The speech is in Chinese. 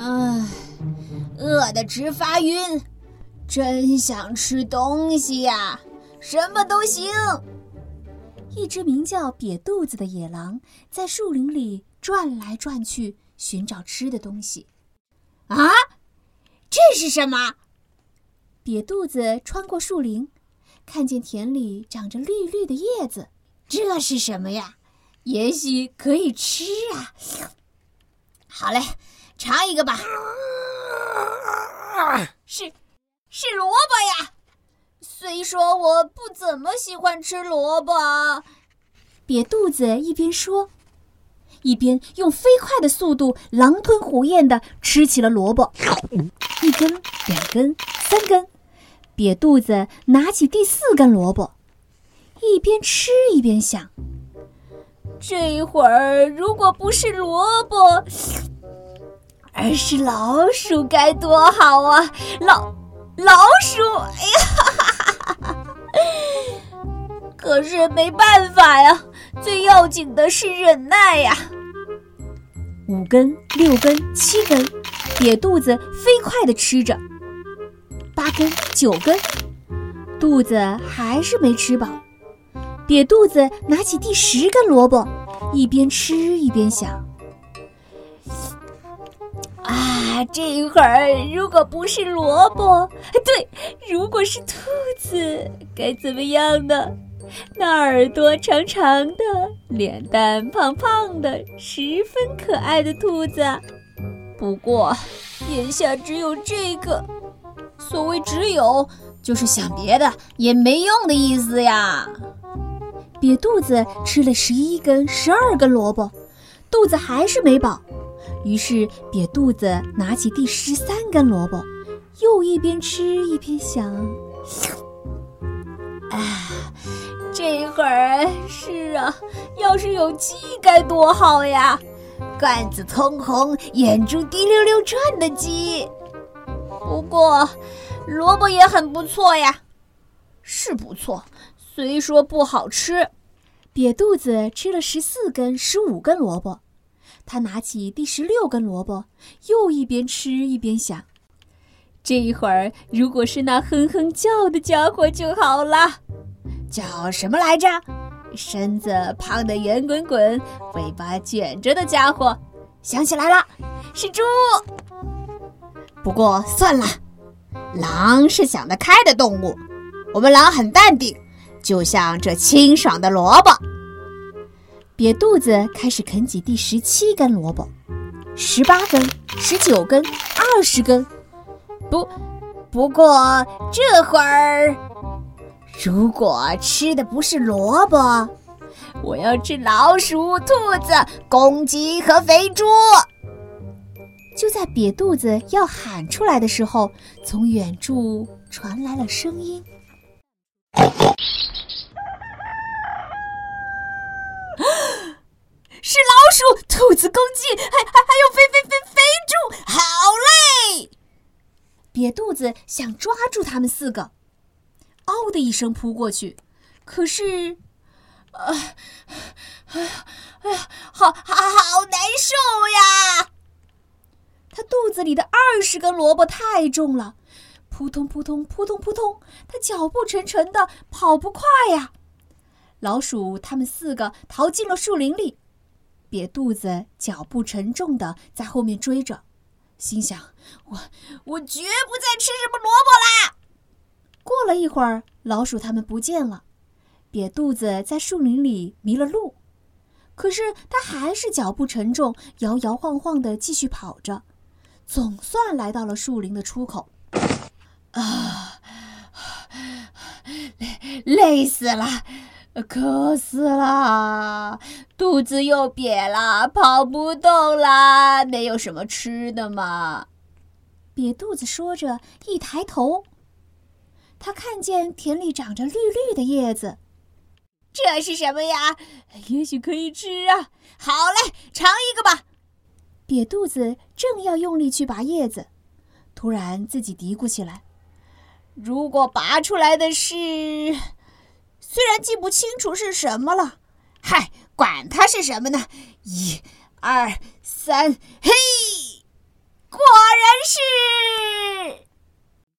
唉，饿得直发晕，真想吃东西呀！什么都行。一只名叫瘪肚子的野狼在树林里转来转去，寻找吃的东西。啊，这是什么？瘪肚子穿过树林，看见田里长着绿绿的叶子。这是什么呀？也许可以吃啊！好嘞，尝一个吧。是，是萝卜呀。虽说我不怎么喜欢吃萝卜，瘪肚子一边说，一边用飞快的速度狼吞虎咽地吃起了萝卜。一根，两根，三根，瘪肚子拿起第四根萝卜，一边吃一边想：这会儿如果不是萝卜，而是老鼠该多好啊！老老鼠，哎呀！可是没办法呀，最要紧的是忍耐呀。五根、六根、七根，瘪肚子飞快地吃着。八根、九根，肚子还是没吃饱。瘪肚子拿起第十根萝卜，一边吃一边想：啊，这会儿如果不是萝卜，对，如果是兔子，该怎么样呢？那耳朵长长的，脸蛋胖胖的，十分可爱的兔子。不过，眼下只有这个。所谓“只有”，就是想别的也没用的意思呀。瘪肚子吃了十一根、十二根萝卜，肚子还是没饱。于是，瘪肚子拿起第十三根萝卜，又一边吃一边想：“哎。”这会儿是啊，要是有鸡该多好呀！杆子通红，眼珠滴溜溜转的鸡。不过，萝卜也很不错呀，是不错，虽说不好吃。瘪肚子吃了十四根、十五根萝卜，他拿起第十六根萝卜，又一边吃一边想：这一会儿如果是那哼哼叫的家伙就好了。叫什么来着？身子胖得圆滚滚，尾巴卷着的家伙，想起来了，是猪。不过算了，狼是想得开的动物，我们狼很淡定，就像这清爽的萝卜。瘪肚子开始啃起第十七根萝卜，十八根，十九根，二十根。不，不过这会儿。如果吃的不是萝卜，我要吃老鼠、兔子、公鸡和肥猪。就在瘪肚子要喊出来的时候，从远处传来了声音：“是老鼠、兔子、公鸡，还还还有肥肥肥肥猪！好嘞！”瘪肚子想抓住他们四个。嗷的一声扑过去，可是，啊，哎呀，哎呀，好好好难受呀！他肚子里的二十根萝卜太重了，扑通扑通扑通扑通，他脚步沉沉的，跑不快呀。老鼠他们四个逃进了树林里，瘪肚子脚步沉重的在后面追着，心想：我我绝不再吃什么萝卜啦！过了一会儿，老鼠它们不见了，瘪肚子在树林里迷了路，可是他还是脚步沉重，摇摇晃晃地继续跑着，总算来到了树林的出口。啊，累累死了，渴死了，肚子又瘪了，跑不动了，没有什么吃的嘛。瘪肚子说着，一抬头。他看见田里长着绿绿的叶子，这是什么呀？也许可以吃啊！好嘞，尝一个吧。瘪肚子正要用力去拔叶子，突然自己嘀咕起来：“如果拔出来的是……虽然记不清楚是什么了。嗨管它是什么呢？一二三嘿果然是